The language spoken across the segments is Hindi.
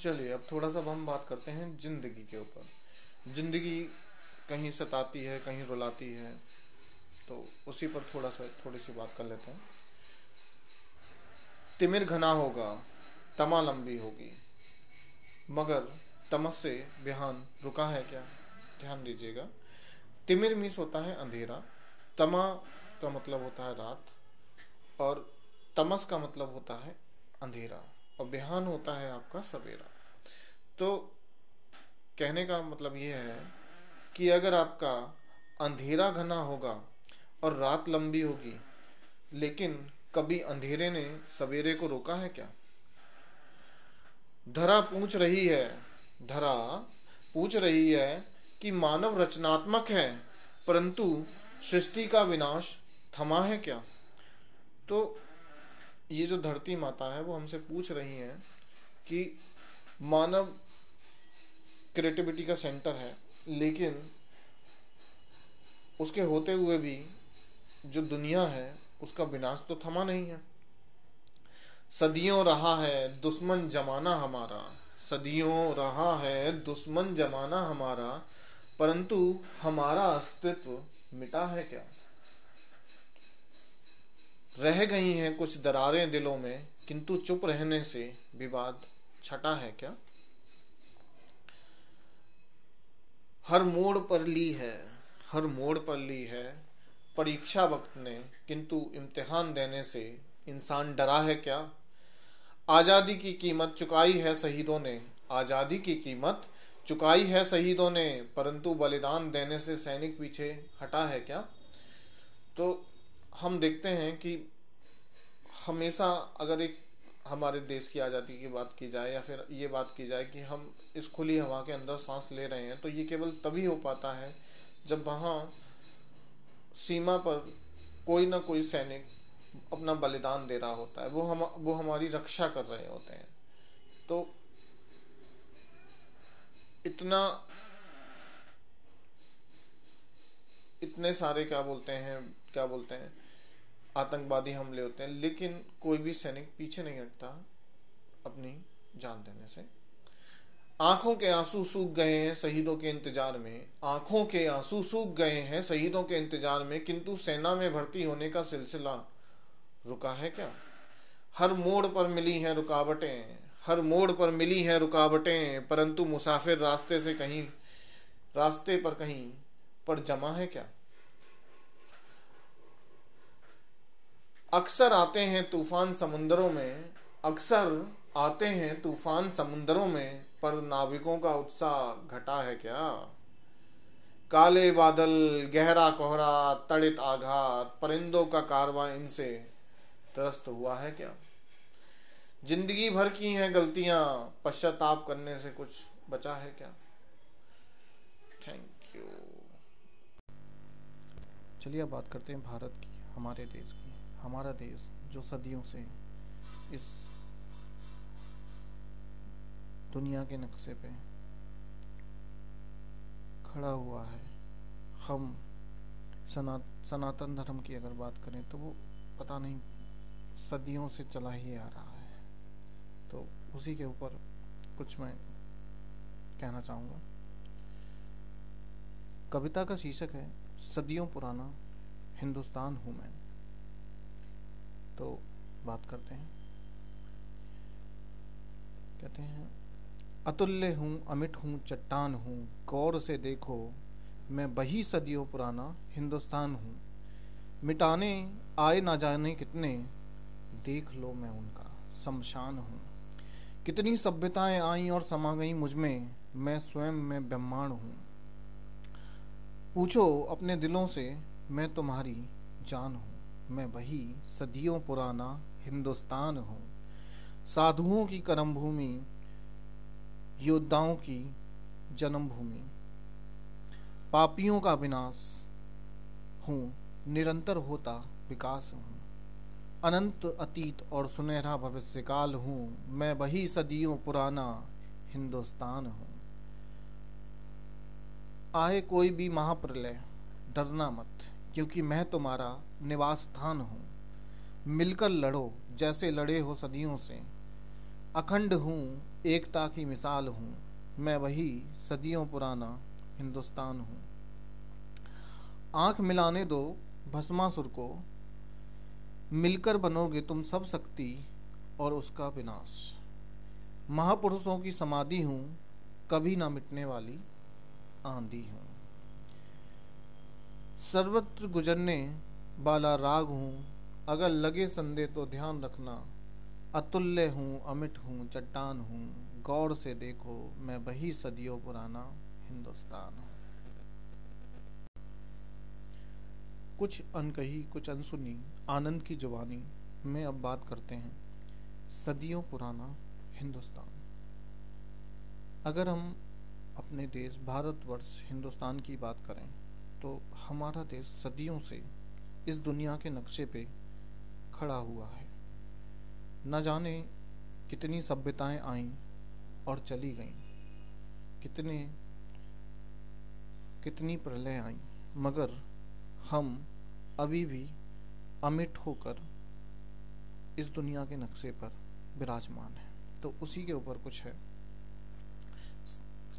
चलिए, अब थोड़ा सा हम बात करते हैं ज़िंदगी के ऊपर। ज़िंदगी कहीं सताती है, कहीं रुलाती है तो उसी पर थोड़ा सा थोड़ी सी बात कर लेते हैं। तिमिर घना होगा, तमा लंबी होगी, मगर तमस से बिहान रुका है क्या? ध्यान दीजिएगा। तिमिर मीस होता है अंधेरा, तमा का मतलब होता है रात, और तमस का मतलब होता है अंधेरा। और बिहान होता है आपका सवेरा। तो कहने का मतलब यह है कि अगर आपका अंधेरा घना होगा और रात लंबी होगी, लेकिन कभी अंधेरे ने सवेरे को रोका है क्या? धरा पूछ रही है, धरा पूछ रही है कि मानव रचनात्मक है, परंतु सृष्टि का विनाश थमा है क्या? तो ये जो धरती माता है, वो हमसे पूछ रही है कि मानव क्रिएटिविटी का सेंटर है, लेकिन उसके होते हुए भी जो दुनिया है, उसका विनाश तो थमा नहीं है। सदियों रहा है दुश्मन जमाना हमारा, सदियों रहा है दुश्मन जमाना हमारा, परंतु हमारा अस्तित्व मिटा है क्या? रह गई हैं कुछ दरारें दिलों में, किंतु चुप रहने से विवाद छटा है क्या? हर मोड़ पर ली है, हर मोड़ पर ली है, परीक्षा वक्त ने, किंतु इम्तिहान देने से इंसान डरा है क्या? आज़ादी की कीमत चुकाई है शहीदों ने, आज़ादी की कीमत चुकाई है शहीदों ने, परंतु बलिदान देने से सैनिक पीछे हटा है क्या? तो हम देखते हैं कि हमेशा अगर एक हमारे देश की आज़ादी की बात की जाए या फिर ये बात की जाए कि हम इस खुली हवा के अंदर सांस ले रहे हैं तो ये केवल तभी हो पाता है जब वहाँ सीमा पर कोई ना कोई सैनिक अपना बलिदान दे रहा होता है। वो हम, वो हमारी रक्षा कर रहे होते हैं। तो इतना, इतने सारे क्या बोलते हैं क्या बोलते हैं, आतंकवादी हमले होते हैं, लेकिन कोई भी सैनिक पीछे नहीं हटता अपनी जान देने से। आँखों के आँसू सूख गए हैं शहीदों के इंतज़ार में। आँखों के आँसू सूख गए हैं शहीदों के इंतज़ार में, किंतु सेना में भर्ती होने का सिलसिला रुका है क्या? हर मोड़ पर मिली हैं रुकावटें, हर मोड़ पर मिली हैं रुकावटें, परंतु मुसाफिर रास्ते से कहीं, रास्ते पर कहीं पर जमा है क्या? अक्सर आते हैं तूफ़ान समुद्रों में, अक्सर आते हैं तूफ़ान समुद्रों में, पर नाविकों का उत्साह घटा है क्या? काले बादल, गहरा कोहरा, तड़ित आघात, परिंदों का कारवा इनसे त्रस्त हुआ है क्या? ज़िंदगी भर की हैं गलतियाँ, पश्चाताप करने से कुछ बचा है क्या? थैंक यू चलिए अब बात करते हैं भारत की, हमारे देश की। हमारा देश, जो सदियों से इस दुनिया के नक्शे पे खड़ा हुआ है, हम सना, सनातन धर्म की अगर बात करें तो वो पता नहीं सदियों से चला ही आ रहा है। तो उसी के ऊपर कुछ मैं कहना चाहूँगा। कविता का शीर्षक है, सदियों पुराना हिंदुस्तान हूँ मैं। तो बात करते हैं। कहते हैं, अतुल्य हूँ, अमिट हूँ, चट्टान हूँ, गौर से देखो, मैं वही सदियों पुराना हिंदुस्तान हूँ। मिटाने, आए ना जाने कितने, देख लो मैं उनका, शमशान हूँ। कितनी सभ्यताएँ आई और समा गई मुझमें, मैं स्वयं में ब्रह्मांड हूँ। पूछो अपने दिलों से, मैं तुम्हारी जान हूँ। मैं वही सदियों पुराना हिंदुस्तान हूँ। साधुओं की कर्म भूमि योद्धाओं की जन्मभूमि। पापियों का विनाश हूँ, निरंतर होता विकास हूँ। अनंत अतीत और सुनहरा भविष्यकाल हूँ, मैं वही सदियों पुराना हिंदुस्तान हूँ। आए कोई भी महाप्रलय, डरना मत। क्योंकि मैं तुम्हारा निवास स्थान हूँ। मिलकर लड़ो, जैसे लड़े हो सदियों से। अखंड हूँ, एकता की मिसाल हूँ। मैं वही सदियों पुराना हिंदुस्तान हूँ। आँख मिलाने दो भस्मासुर को। मिलकर बनोगे तुम सब शक्ति और उसका विनाश। महापुरुषों की समाधि हूँ, कभी ना मिटने वाली आंधी हूँ। सर्वत्र गुजरने वाला राग हूँ, अगर लगे संदेह तो ध्यान रखना। अतुल्य हूँ, अमिट हूँ, चट्टान हूँ, गौर से देखो, मैं वही सदियों पुराना हिंदुस्तान हूँ। कुछ अनकही, कुछ अनसुनी, आनंद की जवानी में अब बात करते हैं। सदियों पुराना हिंदुस्तान। अगर हम अपने देश, भारतवर्ष, हिंदुस्तान की बात करें तो हमारा देश सदियों से इस दुनिया के नक्शे पे खड़ा हुआ है। न जाने कितनी सभ्यताएँ आईं और चली गईं, कितने, कितनी प्रलय आई, मगर हम अभी भी अमिट होकर इस दुनिया के नक्शे पर विराजमान हैं। तो उसी के ऊपर कुछ है।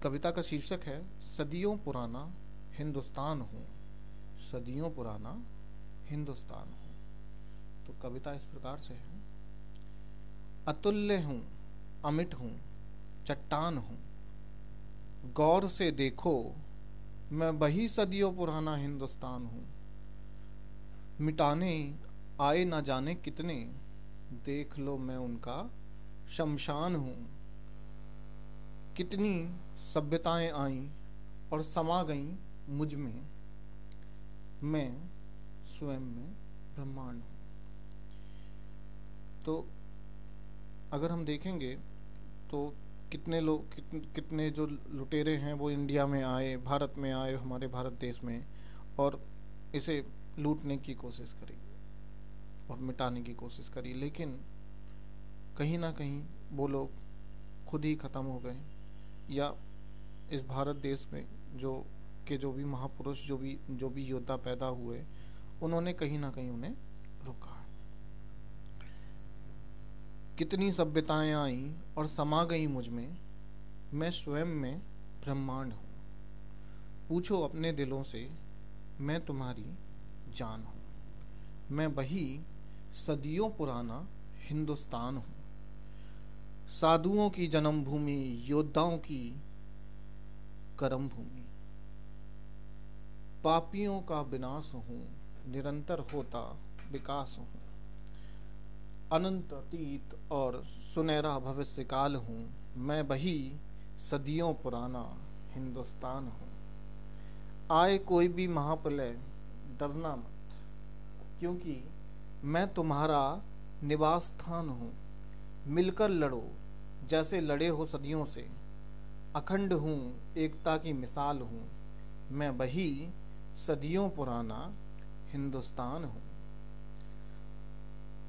कविता का शीर्षक है, सदियों पुराना हिंदुस्तान हूँ, सदियों पुराना हिंदुस्तान हूँ। तो कविता इस प्रकार से है। अतुल्य हूँ, अमिट हूँ, चट्टान हूँ। गौर से देखो, मैं वही सदियों पुराना हिंदुस्तान हूँ। मिटाने, आए ना जाने कितने, देख लो मैं उनका शमशान हूँ। कितनी सभ्यताएँ आईं और समा गईं मुझमें मैं स्वयं में ब्रह्मांड हूँ। तो अगर हम देखेंगे तो कितने लोग कितने, कितने जो लुटेरे हैं वो इंडिया में आए भारत में आए हमारे भारत देश में और इसे लूटने की कोशिश करी और मिटाने की कोशिश करी लेकिन कहीं ना कहीं वो लोग खुद ही ख़त्म हो गए या इस भारत देश में जो के जो भी महापुरुष, जो भी जो भी योद्धा पैदा हुए, उन्होंने कहीं ना कहीं उन्हें रोका कितनी सभ्यताएँ आई और समा गई मुझमें, मैं स्वयं में ब्रह्मांड हूँ। पूछो अपने दिलों से, मैं तुम्हारी जान हूँ। मैं वही सदियों पुराना हिंदुस्तान हूँ। साधुओं की जन्मभूमि, योद्धाओं की कर्म भूमि पापियों का विनाश हूँ, निरंतर होता विकास हूँ। अनंत अतीत और सुनहरा भविष्य काल हूँ, मैं वही सदियों पुराना हिंदुस्तान हूँ। आए कोई भी महाप्रलय, डरना मत, क्योंकि मैं तुम्हारा निवास स्थान हूँ। मिलकर लड़ो, जैसे लड़े हो सदियों से। अखंड हूँ, एकता की मिसाल हूँ, मैं वही सदियों पुराना हिंदुस्तान हूँ।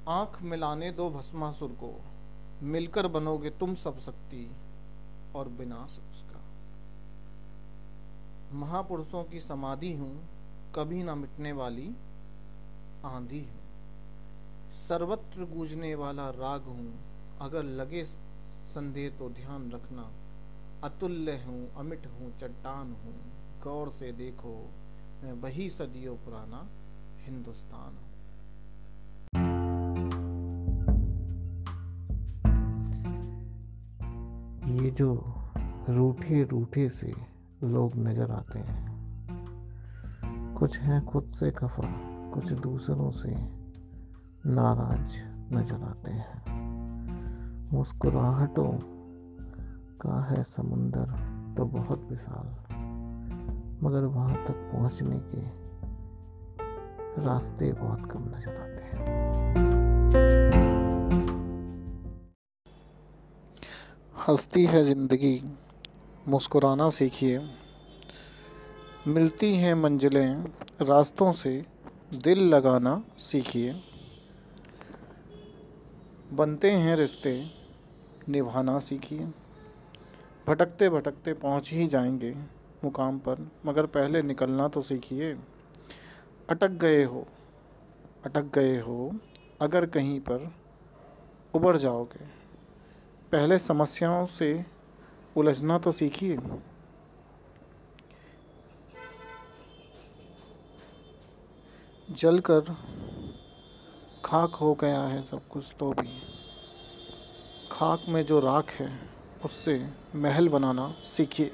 आँख मिलाने दो भस्मासुर को, मिलकर बनोगे तुम सब शक्ति और विनाश उसका। महापुरुषों की समाधि हूँ, कभी ना मिटने वाली आंधी हूँ। सर्वत्र गूंजने वाला राग हूँ, अगर लगे संदेह तो ध्यान रखना। अतुल्य हूँ, अमिट हूँ, चट्टान हूँ, गौर से देखो वही सदियों पुराना हिंदुस्तान हूँ। ये जो रूठे रूठे से लोग नज़र आते हैं, कुछ हैं खुद से खफा, कुछ दूसरों से नाराज़ नज़र आते हैं। मुस्कुराहटों का है समुंदर तो बहुत विशाल। मगर वहाँ तक पहुँचने के रास्ते बहुत कम नज़र आते हैं। हंसती है ज़िंदगी, मुस्कुराना सीखिए। मिलती हैं मंजिलें, रास्तों से दिल लगाना सीखिए। बनते हैं रिश्ते, निभाना सीखिए। भटकते भटकते पहुँच ही जाएँगे। मुकाम पर, मगर पहले निकलना तो सीखिए। अटक गए हो, अटक गए हो, अगर कहीं पर उबर जाओगे। पहले समस्याओं से उलझना तो सीखिए। जलकर खाक हो गया है सब कुछ तो भी। खाक में जो राख है, उससे महल बनाना सीखिए।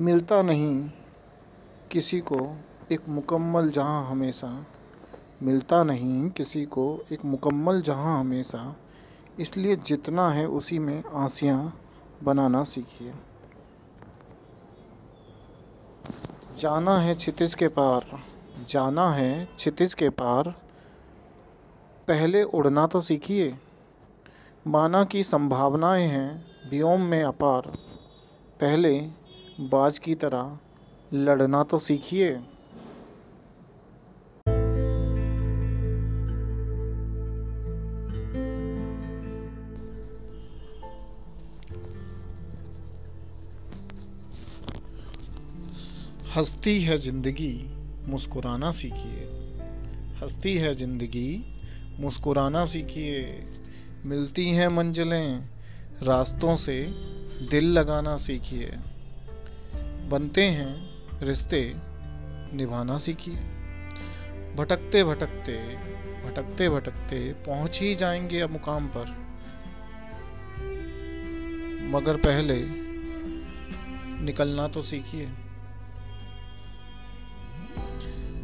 मिलता नहीं किसी को एक मुकम्मल जहाँ हमेशा। मिलता नहीं किसी को एक मुकम्मल जहाँ हमेशा। इसलिए जितना है उसी में आसियाँ बनाना सीखिए। जाना है क्षितिज के पार। जाना है क्षितिज के पार। पहले उड़ना तो सीखिए। माना की संभावनाएँ हैं व्योम में अपार। पहले बाज की तरह लड़ना तो सीखिए। हंसती है ज़िंदगी, मुस्कुराना सीखिए। हंसती है ज़िंदगी, मुस्कुराना सीखिए। मिलती हैं मंजिलें, रास्तों से दिल लगाना सीखिए। बनते हैं, रिश्ते निभाना सीखिए। भटकते भटकते भटकते भटकते पहुँच ही जाएँगे अब मुकाम पर। मगर पहले निकलना तो सीखिए।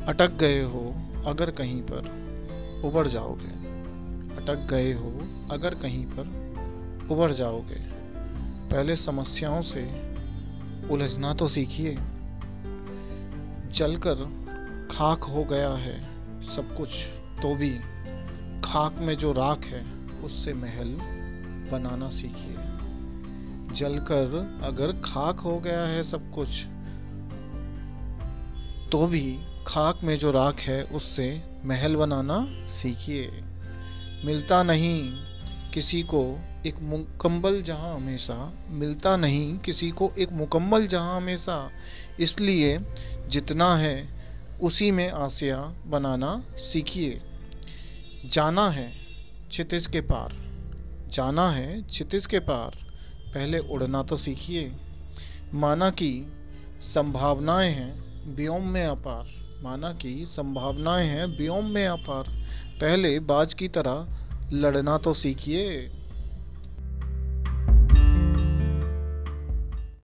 अटक गए हो अगर कहीं पर उबर जाओगे। अटक गए हो अगर कहीं पर उबर जाओगे। पहले समस्याओं से उलझना तो सीखिए। जलकर खाक हो गया है सब कुछ तो भी खाक में जो राख है, उससे महल बनाना सीखिए। जलकर अगर खाक हो गया है सब कुछ तो भी खाक में जो राख है, उससे महल बनाना सीखिए। मिलता नहीं किसी को एक मुकम्मल जहाँ हमेशा मिलता नहीं, किसी को एक मुकम्मल जहाँ हमेशा इसलिए जितना है उसी में आसिया बनाना सीखिए। जाना है क्षितिज के पार, जाना है क्षितिज के पार, पहले उड़ना तो सीखिए। माना कि संभावनाएँ हैं व्योम में अपार, माना कि संभावनाएँ हैं व्योम में अपार। पहले बाज की तरह लड़ना तो सीखिए।